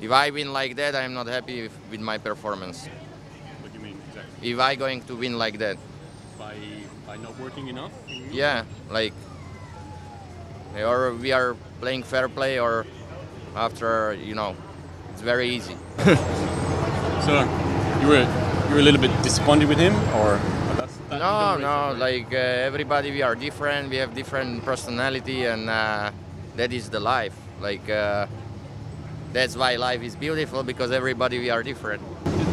if I win like that, I'm not happy with, with my performance. What do you mean exactly? If I going to win like that. By, by not working enough? Yeah, like or we are playing fair play or after, you know, it's very easy. so you were you were a little bit disappointed with him or no, no. Like uh, everybody, we are different. We have different personality, and uh, that is the life. Like uh, that's why life is beautiful because everybody we are different.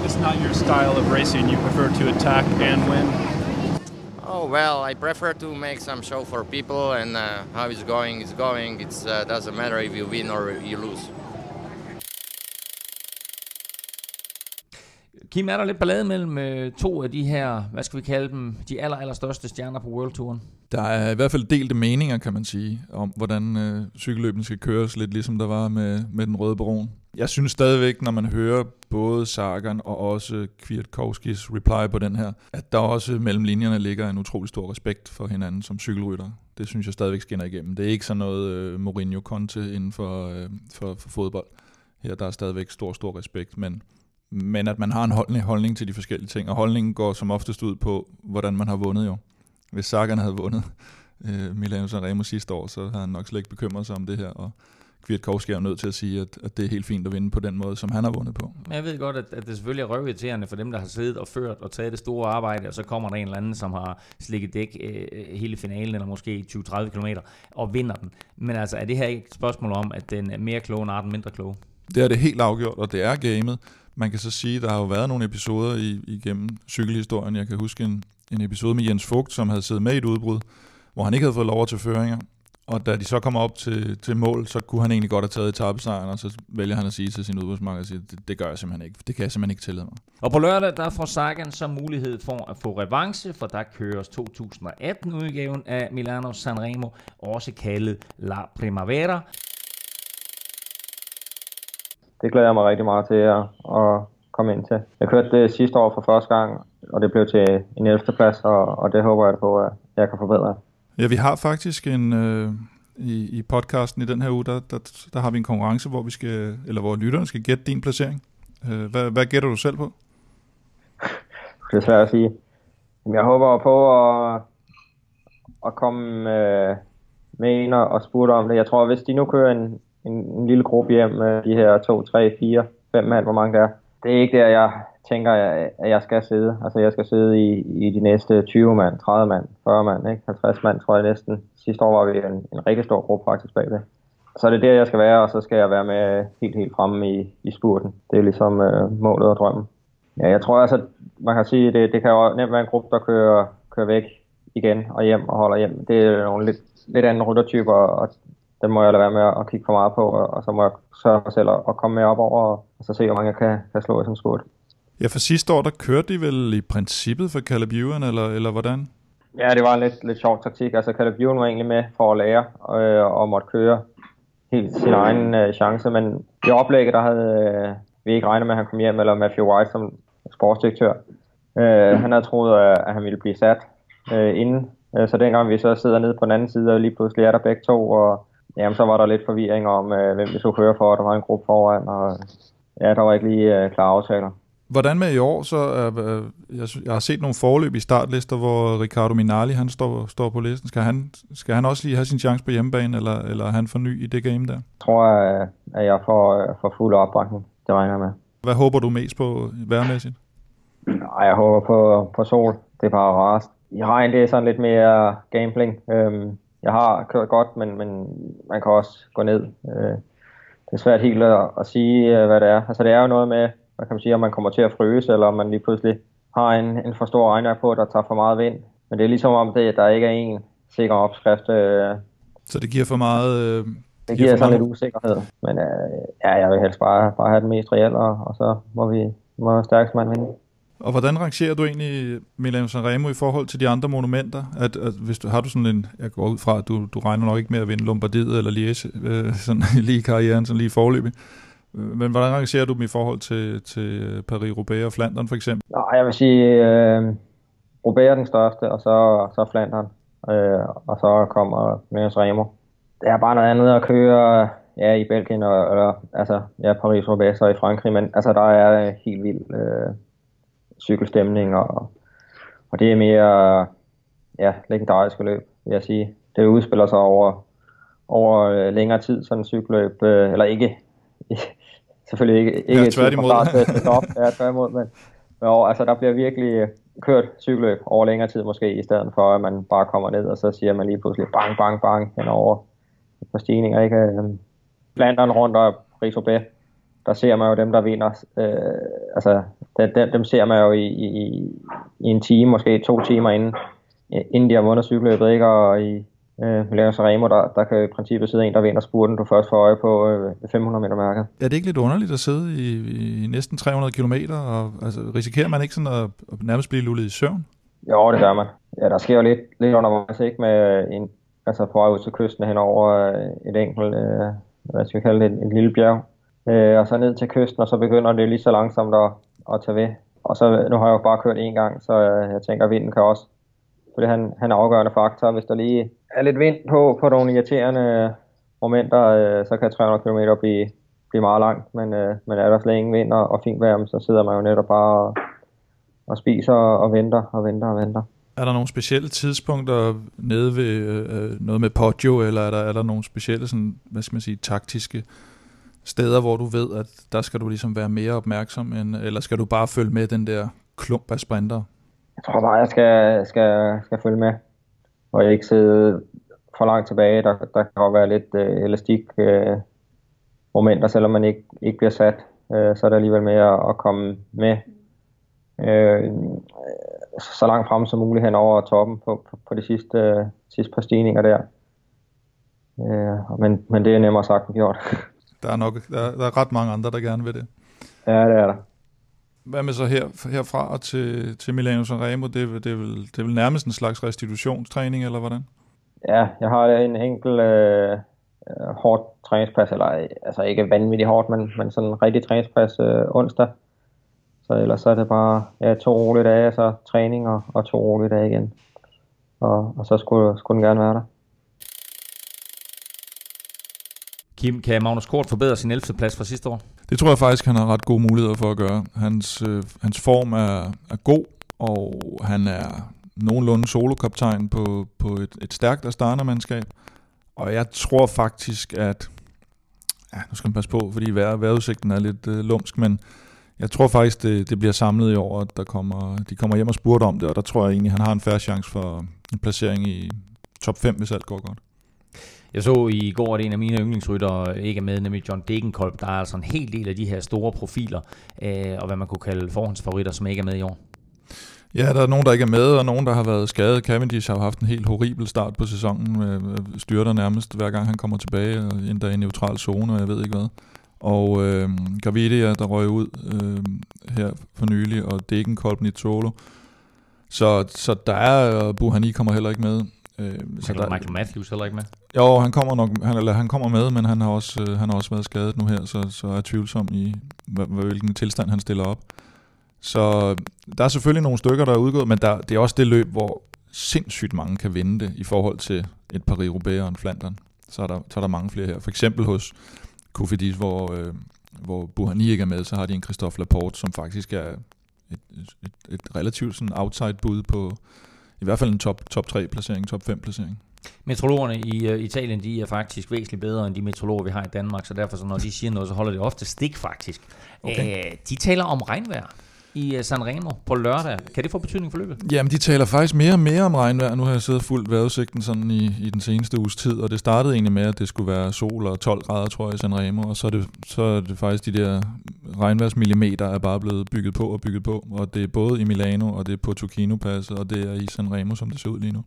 It's not your style of racing. You prefer to attack and win. Oh well, I prefer to make some show for people, and uh, how it's going is going. It uh, doesn't matter if you win or you lose. Kim, er der lidt ballade mellem øh, to af de her, hvad skal vi kalde dem, de aller, aller største stjerner på World Touren? Der er i hvert fald delte meninger, kan man sige, om hvordan øh, cykelløben skal køres, lidt ligesom der var med, med den røde baron. Jeg synes stadigvæk, når man hører både Sagan og også Kwiatkowskis reply på den her, at der også mellem linjerne ligger en utrolig stor respekt for hinanden som cykelrytter. Det synes jeg stadigvæk skinner igennem. Det er ikke sådan noget øh, Mourinho-Conte inden for, øh, for, for fodbold. Her der er stadigvæk stor, stor respekt, men men at man har en holdning, holdning til de forskellige ting, og holdningen går som oftest ud på, hvordan man har vundet jo. Hvis Sagan havde vundet øh, Milano Sanremo sidste år, så havde han nok slet ikke bekymret sig om det her, og Kwiatkowski er nødt til at sige, at, at det er helt fint at vinde på den måde, som han har vundet på. Jeg ved godt, at, at det selvfølgelig er røvirriterende for dem, der har siddet og ført og taget det store arbejde, og så kommer der en eller anden, som har slikket dæk øh, hele finalen, eller måske 20-30 km, og vinder den. Men altså, er det her ikke et spørgsmål om, at den er mere klog end den mindre klog? Det er det helt afgjort, og det er gamet. Man kan så sige, at der har jo været nogle episoder i, igennem cykelhistorien. Jeg kan huske en, en episode med Jens Fugt, som havde siddet med i et udbrud, hvor han ikke havde fået lov til føringer. Og da de så kommer op til, til mål, så kunne han egentlig godt have taget etappesejren, og så vælger han at sige til sin udbudsmarked, at det, det gør jeg simpelthen ikke. Det kan jeg simpelthen ikke tillade mig. Og på lørdag, der får Sagan så mulighed for at få revanche, for der køres 2018-udgaven af Milano Sanremo, også kaldet La Primavera det glæder jeg mig rigtig meget til at, at komme ind til. Jeg kørte det sidste år for første gang, og det blev til en 11. plads, og, og det håber jeg på, at jeg kan forbedre. Ja, vi har faktisk en, øh, i, i podcasten i den her uge, der, der, der har vi en konkurrence, hvor vi skal, eller hvor lytterne skal gætte din placering. Øh, hvad, hvad gætter du selv på? Det er svært at sige. Jeg håber på at, at komme øh, med ind og spurgte om det. Jeg tror, hvis de nu kører en, en, en lille gruppe hjem med de her 2, 3, 4, 5 mand, hvor mange der er. Det er ikke der, jeg tænker, at jeg skal sidde. Altså, jeg skal sidde i, i de næste 20 mand, 30 mand, 40 mand, ikke? 50 mand, tror jeg næsten. Sidste år var vi en, en rigtig stor gruppe faktisk bagved. Så er det der, jeg skal være, og så skal jeg være med helt, helt fremme i, i spurten. Det er ligesom øh, målet og drømmen. Ja, jeg tror altså, man kan sige, det, det kan jo nemt være en gruppe, der kører, kører væk igen og hjem og holder hjem. Det er nogle lidt, lidt andre ryttertyper, og den må jeg lade være med at kigge for meget på, og, og så må jeg sørge for selv at komme med op over, og, så se, hvor mange jeg kan, kan slå i som spurt. Ja, for sidste år, der kørte de vel i princippet for Caleb Ewan, eller, eller hvordan? Ja, det var en lidt, lidt sjov taktik. Altså, Caleb Ewan var egentlig med for at lære, øh, og måtte køre helt sin egen øh, chance, men i oplægget, der havde øh, vi ikke regnet med, at han kom hjem, eller Matthew White som sportsdirektør. Øh, han havde troet, at han ville blive sat øh, inden, øh, så dengang vi så sidder nede på den anden side, og lige pludselig er der begge to, og Jamen, så var der lidt forvirring om, øh, hvem vi skulle køre for, der var en gruppe foran, og ja, der var ikke lige øh, klare aftaler. Hvordan med i år? Så, øh, jeg, jeg har set nogle forløb i startlister, hvor Ricardo Minali han står, står på listen. Skal han, skal han også lige have sin chance på hjemmebane, eller, eller er han for ny i det game der? Jeg tror, at jeg får, øh, får fuld opbakning. Det regner jeg med. Hvad håber du mest på værmæssigt? Nej, jeg håber på, på sol. Det er bare rast. I regn, det er sådan lidt mere gambling. Øhm, jeg har kørt godt, men, men man kan også gå ned. Øh, det er svært helt at, at sige, øh, hvad det er. Altså det er jo noget med, hvad kan man sige, om man kommer til at fryse, eller om man lige pludselig har en, en for stor regnvejr på, der tager for meget vind. Men det er ligesom om, det, der ikke er en sikker opskrift. Øh, så det giver for meget... Øh, det giver, giver sådan meget... lidt usikkerhed. Men øh, ja, jeg vil helst bare, bare have den mest reelle, og, og så må vi må stærkest man vinde. Og hvordan rangerer du egentlig Milano Sanremo i forhold til de andre monumenter? At, at hvis du, har du sådan en, jeg går ud fra, at du, du regner nok ikke med at vinde Lombardiet eller Liège, øh, sådan lige i karrieren, sådan lige i forløbet. Øh, men hvordan rangerer du dem i forhold til, til Paris-Roubaix og Flandern for eksempel? Nej, jeg vil sige, øh, Roubaix er den største, og så, så Flandern, øh, og så kommer Milano Sanremo. Det er bare noget andet at køre ja, i Belgien, og, eller, altså, ja, Paris-Roubaix og i Frankrig, men altså, der er helt vildt øh, cykelstemning, og, og det er mere ja, legendariske løb, vil jeg sige. Det udspiller sig over, over øh, længere tid, sådan en cykelløb, øh, eller ikke, selvfølgelig ikke, ikke ja, tværtimod. til stop, ja, tværtimod, men, Jo, altså der bliver virkelig kørt cykelløb over længere tid måske, i stedet for at man bare kommer ned, og så siger man lige pludselig bang, bang, bang henover på stigninger. Ikke? Øhm, Flandern rundt og ries der ser man jo dem, der vinder. Øh, altså, dem, dem ser man jo i, i, i en time, måske to timer inden, inden de har vundet cykelløbet, ikke? Og i øh, Milano Sanremo, der, der kan i princippet sidde en, der vinder spurten, du først får øje på øh, 500 meter mærket. Er det ikke lidt underligt at sidde i, i næsten 300 km, og altså, risikerer man ikke sådan at, at nærmest blive lullet i søvn? Jo, det gør man. Ja, der sker jo lidt, lidt undervejs, ikke? Med en, altså på vej ud til kysten hen over øh, et enkelt, øh, hvad skal vi kalde det, et lille bjerg øh, og så ned til kysten, og så begynder det lige så langsomt at, at tage ved. Og så, nu har jeg jo bare kørt én gang, så øh, jeg tænker, at vinden kan også, For det han, han er afgørende faktor. Hvis der lige er lidt vind på, på nogle irriterende øh, momenter, øh, så kan 300 km blive, blive meget langt, men, øh, men er der slet ingen vind og, og fint vejr, så sidder man jo netop bare og, og spiser og venter og venter og venter. Er der nogle specielle tidspunkter nede ved øh, øh, noget med Poggio, eller er der, er der nogle specielle sådan, hvad skal man sige, taktiske steder, hvor du ved, at der skal du ligesom være mere opmærksom, end, eller skal du bare følge med den der klump af sprinter? Jeg tror bare, jeg skal, skal, skal følge med, og jeg ikke sidde for langt tilbage. Der, der kan godt være lidt øh, elastik øh, momenter, selvom man ikke, ikke bliver sat, øh, så er det alligevel med at, at komme med øh, så langt frem som muligt hen over toppen på, på, på de sidste, øh, sidste par stigninger der. Øh, men, men det er nemmere sagt end gjort. Der er nok der, der er ret mange andre, der gerne vil det. Ja, det er der. Hvad med så her, herfra og til, til Milano Sanremo? Det, det, er vel, det er vel nærmest en slags restitutionstræning, eller hvordan? Ja, jeg har en enkelt øh, hårdt træningspas, eller altså ikke vanvittigt hårdt, men, men sådan en rigtig træningspas øh, onsdag. Så ellers så er det bare ja, to rolige dage, så træning og, og to rolige dage igen. Og, og så skulle, skulle den gerne være der. Kim, kan Magnus Kort forbedre sin 11. plads fra sidste år? Det tror jeg faktisk, han har ret gode muligheder for at gøre. Hans, øh, hans form er, er god, og han er nogenlunde solokaptajn på, på et, et stærkt Astana-mandskab. Og jeg tror faktisk, at... Ja, nu skal man passe på, fordi vejr, vejrudsigten er lidt øh, lumsk, men jeg tror faktisk, det, det bliver samlet i år, at der kommer, de kommer hjem og spurgte om det, og der tror jeg egentlig, han har en færre chance for en placering i top 5, hvis alt går godt. Jeg så i går, at en af mine yndlingsryttere ikke er med, nemlig John Degenkolb. Der er altså en hel del af de her store profiler, øh, og hvad man kunne kalde forhåndsfavoritter, som ikke er med i år. Ja, der er nogen, der ikke er med, og nogen, der har været skadet. Cavendish har haft en helt horribel start på sæsonen. Med styrter nærmest hver gang han kommer tilbage, og endda i neutral zone, og jeg ved ikke hvad. Og øh, Gavidia, der røg ud øh, her for nylig, og Degenkolb Nitolo. Så, så der er, Buhani kommer heller ikke med. Øh, så der, Michael Matthews heller ikke med? Jo, han kommer nok, han, eller han kommer med, men han har også, øh, han har også været skadet nu her, så, så er tvivlsom i, hvilken tilstand han stiller op. Så øh, der er selvfølgelig nogle stykker, der er udgået, men der, det er også det løb, hvor sindssygt mange kan vinde det i forhold til et Paris-Roubaix og en Flandern. Så er, der, så er der mange flere her. For eksempel hos Kofidis, hvor, øh, hvor Buhani ikke er med, så har de en Christophe Laporte, som faktisk er et, et, et relativt sådan outside bud på, i hvert fald en top, top 3 placering, top 5 placering. Metrologerne i uh, Italien, de er faktisk væsentligt bedre end de metrologer, vi har i Danmark, så derfor så når de siger noget, så holder det ofte stik faktisk. Okay. Uh, de taler om regnvejr i øh, Sanremo på lørdag. Kan det få betydning for løbet? Jamen, de taler faktisk mere og mere om regnvejr. Nu har jeg siddet fuldt vejrudsigten sådan i, i den seneste uges tid, og det startede egentlig med, at det skulle være sol og 12 grader, tror jeg, i Sanremo, og så er det, så er det faktisk de der regnværsmillimeter er bare blevet bygget på og bygget på, og det er både i Milano, og det er på Turkino-passet, og det er i Sanremo, som det ser ud lige nu.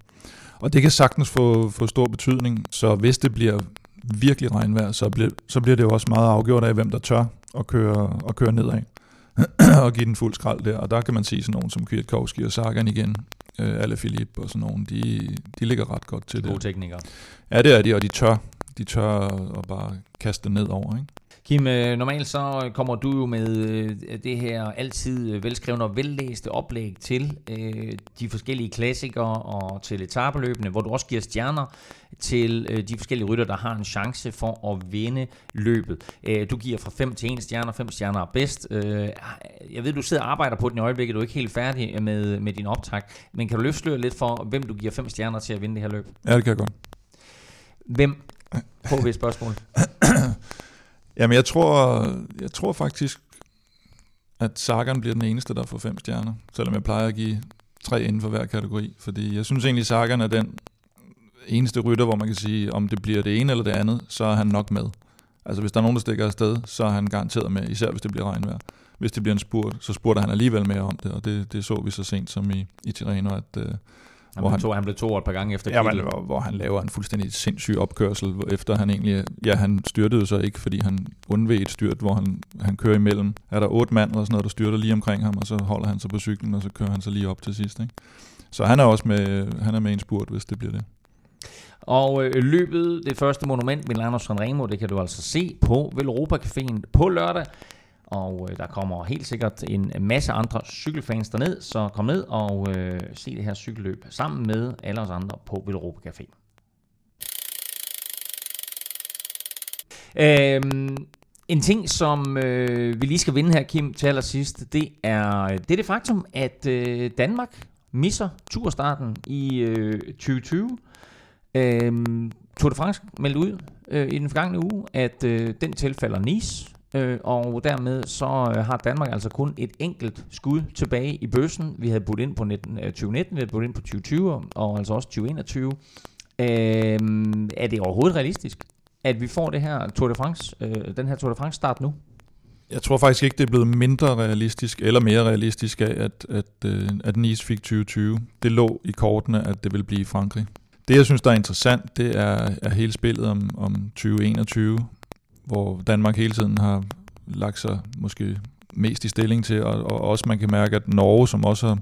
Og det kan sagtens få, få stor betydning, så hvis det bliver virkelig regnvejr, så bliver, så bliver det jo også meget afgjort af, hvem der tør at køre, at køre nedad. og give den fuld skrald der. Og der kan man sige sådan nogen som Kwiatkowski og Sagan igen, øh, alle Philip og sådan nogen, de, de ligger ret godt til det. Gode teknikere. Ja, det er de, og de tør, de tør at bare kaste ned over, ikke? Kim, øh, normalt så kommer du jo med øh, det her altid velskrevne og vellæste oplæg til øh, de forskellige klassikere og til etabeløbene, hvor du også giver stjerner til øh, de forskellige rytter, der har en chance for at vinde løbet. Øh, du giver fra 5 til 1 stjerner, 5 stjerner er bedst. Øh, jeg ved, du sidder og arbejder på den i øjeblikket, du er ikke helt færdig med, med din optag, men kan du løfte lidt for, hvem du giver 5 stjerner til at vinde det her løb? Ja, det kan jeg godt. Hvem? Ved spørgsmål. Jamen, jeg tror, jeg tror faktisk, at Sagan bliver den eneste, der får fem stjerner, selvom jeg plejer at give tre inden for hver kategori, fordi jeg synes egentlig, Sagan er den eneste rytter, hvor man kan sige, om det bliver det ene eller det andet, så er han nok med. Altså hvis der er nogen, der stikker afsted, så er han garanteret med, især hvis det bliver regnvejr. Hvis det bliver en spurt, så spurgte han alligevel mere om det, og det, det så vi så sent som i, i Tirreno, at, øh, han, hvor han, to, han blev to et par gange efter ja, men, hvor, hvor han laver en fuldstændig sindssyg opkørsel, efter han egentlig, ja, han styrtede så ikke, fordi han undved et styrt, hvor han, han kører imellem. Er der otte mand eller sådan noget, der styrter lige omkring ham, og så holder han sig på cyklen, og så kører han så lige op til sidst. Ikke? Så han er også med, han er med en spurt, hvis det bliver det. Og øh, løbet, det første monument, Milano Sanremo, det kan du altså se på Velropa Caféen på lørdag. Og øh, der kommer helt sikkert en masse andre cykelfans derned, så kom ned og øh, se det her cykelløb sammen med alle os andre på Villeuropa Café. Øhm, en ting, som øh, vi lige skal vinde her, Kim, til allersidst, det er det, er det faktum, at øh, Danmark misser turstarten i øh, 2020. Øhm, Tour de France meldte ud øh, i den forgangne uge, at øh, den tilfalder Nice, øh, og dermed så øh, har Danmark altså kun et enkelt skud tilbage i bøssen. Vi havde budt ind på 19, øh, 2019, vi havde budt ind på 2020 og altså også 2021. Øh, er det overhovedet realistisk, at vi får det her Tour de France, øh, den her Tour de France start nu? Jeg tror faktisk ikke, det er blevet mindre realistisk eller mere realistisk af, at, at, øh, at Nice fik 2020. Det lå i kortene, at det vil blive i Frankrig. Det, jeg synes, der er interessant, det er, er hele spillet om, om 2021, hvor Danmark hele tiden har lagt sig måske mest i stilling til, og, og også man kan mærke, at Norge, som også har,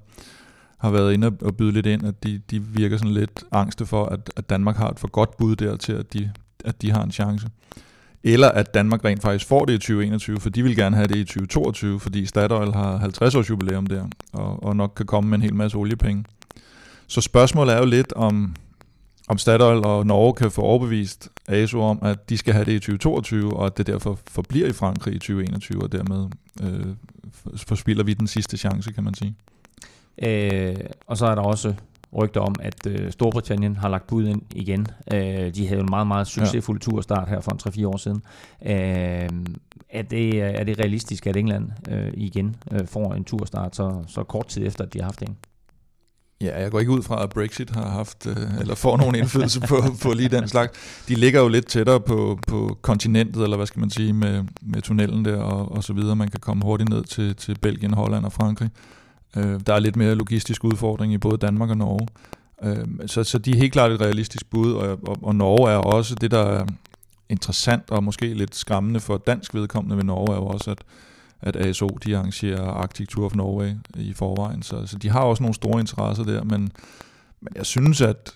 har været inde og byde lidt ind, at de, de virker sådan lidt angste for, at, at Danmark har et for godt bud der til, at de, at de har en chance. Eller at Danmark rent faktisk får det i 2021, for de vil gerne have det i 2022, fordi Statoil har 50 års jubilæum der, og, og nok kan komme med en hel masse oliepenge. Så spørgsmålet er jo lidt om, om Statoil og Norge kan få overbevist ASO om, at de skal have det i 2022, og at det derfor forbliver i Frankrig i 2021, og dermed øh, forspiller vi den sidste chance, kan man sige. Øh, og så er der også rygter om, at øh, Storbritannien har lagt bud ind igen. Øh, de havde jo en meget, meget succesfuld ja. turstart her for en 3-4 år siden. Øh, er, det, er det realistisk, at England øh, igen øh, får en turstart så, så kort tid efter, at de har haft en? Ja, jeg går ikke ud fra, at Brexit har haft, øh, eller får nogen indflydelse på, på lige den slags. De ligger jo lidt tættere på, på kontinentet, eller hvad skal man sige, med, med tunnelen der og, og så videre. Man kan komme hurtigt ned til, til Belgien, Holland og Frankrig. Øh, der er lidt mere logistisk udfordring i både Danmark og Norge. Øh, så, så de er helt klart et realistisk bud, og, og, og Norge er også det, der er interessant og måske lidt skræmmende for dansk vedkommende ved Norge, er jo også, at at ASO de arrangerer Arctic Tour of Norway i forvejen, så, så de har også nogle store interesser der, men, men jeg synes, at,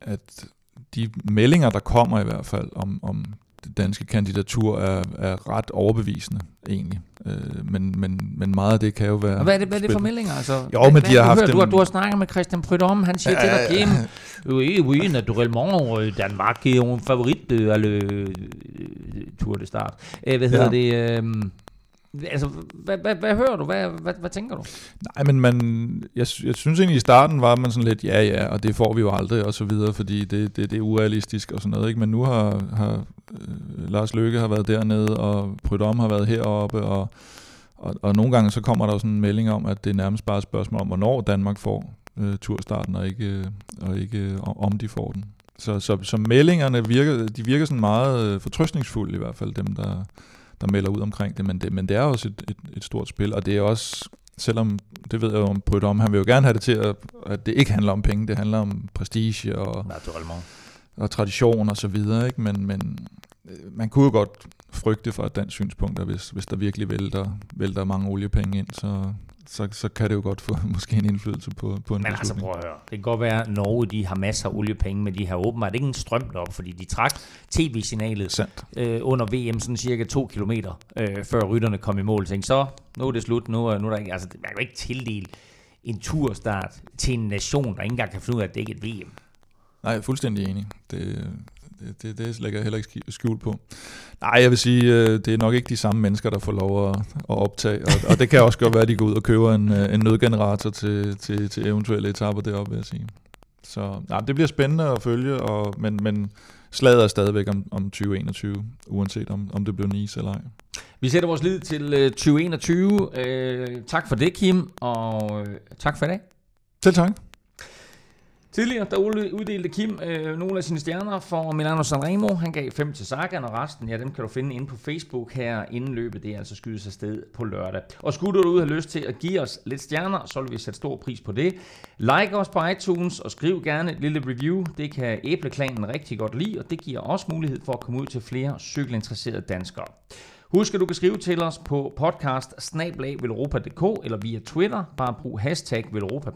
at de meldinger, der kommer i hvert fald om, om det danske kandidatur, er, er ret overbevisende egentlig. Øh, men, men, men meget af det kan jo være... Hvad er det, hvad er det for meldinger? Altså, jo, men de har haft dem... du, har, du har snakket med Christian Prydom, han siger ja, til dig, Kim, oui, oui, naturellement, Danmark er jo en favorit, eller Tour de Start. Hvad hedder ja. det? Øh, Altså, hvad, hvad, hvad hører du? Hvad, hvad, hvad tænker du? Nej, men man, jeg, jeg synes egentlig i starten var man sådan lidt, ja ja, og det får vi jo aldrig, og så videre, fordi det, det, det er urealistisk og sådan noget, ikke? Men nu har, har øh, Lars Løkke har været dernede, og Prydom har været heroppe, og, og, og nogle gange så kommer der jo sådan en melding om, at det er nærmest bare et spørgsmål om, hvornår Danmark får øh, turstarten, og ikke, øh, og ikke øh, om de får den. Så, så, så meldingerne virker, de virker sådan meget øh, fortrøstningsfulde i hvert fald, dem der, der melder ud omkring det, men det, men det er også et, et, et stort spil, og det er også, selvom det ved jeg jo om Bryt om, han vil jo gerne have det til, at, at det ikke handler om penge, det handler om prestige og, og tradition og så videre, ikke? Men, men øh, man kunne jo godt frygte fra et dansk synspunkt, at hvis, hvis der virkelig vælter, vælter mange oliepenge ind, så, så, så kan det jo godt få måske en indflydelse på, på en Men altså prøv at høre, det kan godt være, at Norge de har masser af oliepenge, men de har åbenbart ikke en strøm op, fordi de trak tv-signalet øh, under VM sådan cirka to kilometer, øh, før rytterne kom i mål. Tænkte, så nu er det slut, nu er, nu er der ikke, altså man kan jo ikke tildele en turstart til en nation, der ikke engang kan finde ud af, at det ikke er et VM. Nej, jeg er fuldstændig enig. Det, det, det, det lægger jeg heller ikke skjul på. Nej, jeg vil sige, øh, det er nok ikke de samme mennesker, der får lov at, at optage, og, og det kan også godt være, at de går ud og køber en, øh, en nødgenerator til, til, til eventuelle etaper deroppe, vil jeg sige. Så nej, det bliver spændende at følge, og, men, men slaget er stadigvæk om, om 2021, uanset om, om det bliver Nice eller ej. Vi Vi sætter vores lid til øh, 2021. Øh, tak for det, Kim, og øh, tak for i dag. Selv tak. Tidligere der uddelte Kim øh, nogle af sine stjerner for Milano Sanremo. Han gav fem til Sagan, og resten, ja, dem kan du finde inde på Facebook her inden løbet. Det er altså skydes sted på lørdag. Og skulle du ud have lyst til at give os lidt stjerner, så vil vi sætte stor pris på det. Like os på iTunes, og skriv gerne et lille review. Det kan Æbleklanen rigtig godt lide, og det giver også mulighed for at komme ud til flere cykelinteresserede danskere. Husk, at du kan skrive til os på podcast eller via Twitter. Bare brug hashtag Velropa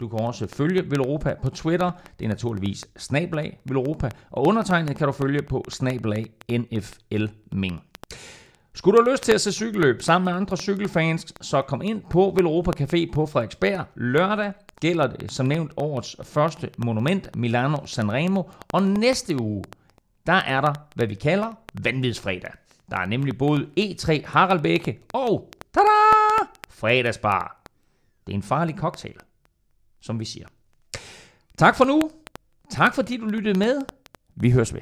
du kan også følge Velropa på Twitter. Det er naturligvis snablag Velropa. Og undertegnet kan du følge på snablag NFL Ming. Skulle du have lyst til at se cykelløb sammen med andre cykelfans, så kom ind på Velropa Café på Frederiksberg lørdag. Gælder det som nævnt årets første monument, Milano Sanremo. Og næste uge, der er der, hvad vi kalder vanvidsfredag. Der er nemlig både E3 Haraldbække og tada, fredagsbar. Det er en farlig cocktail, som vi siger. Tak for nu. Tak fordi du lyttede med. Vi høres ved.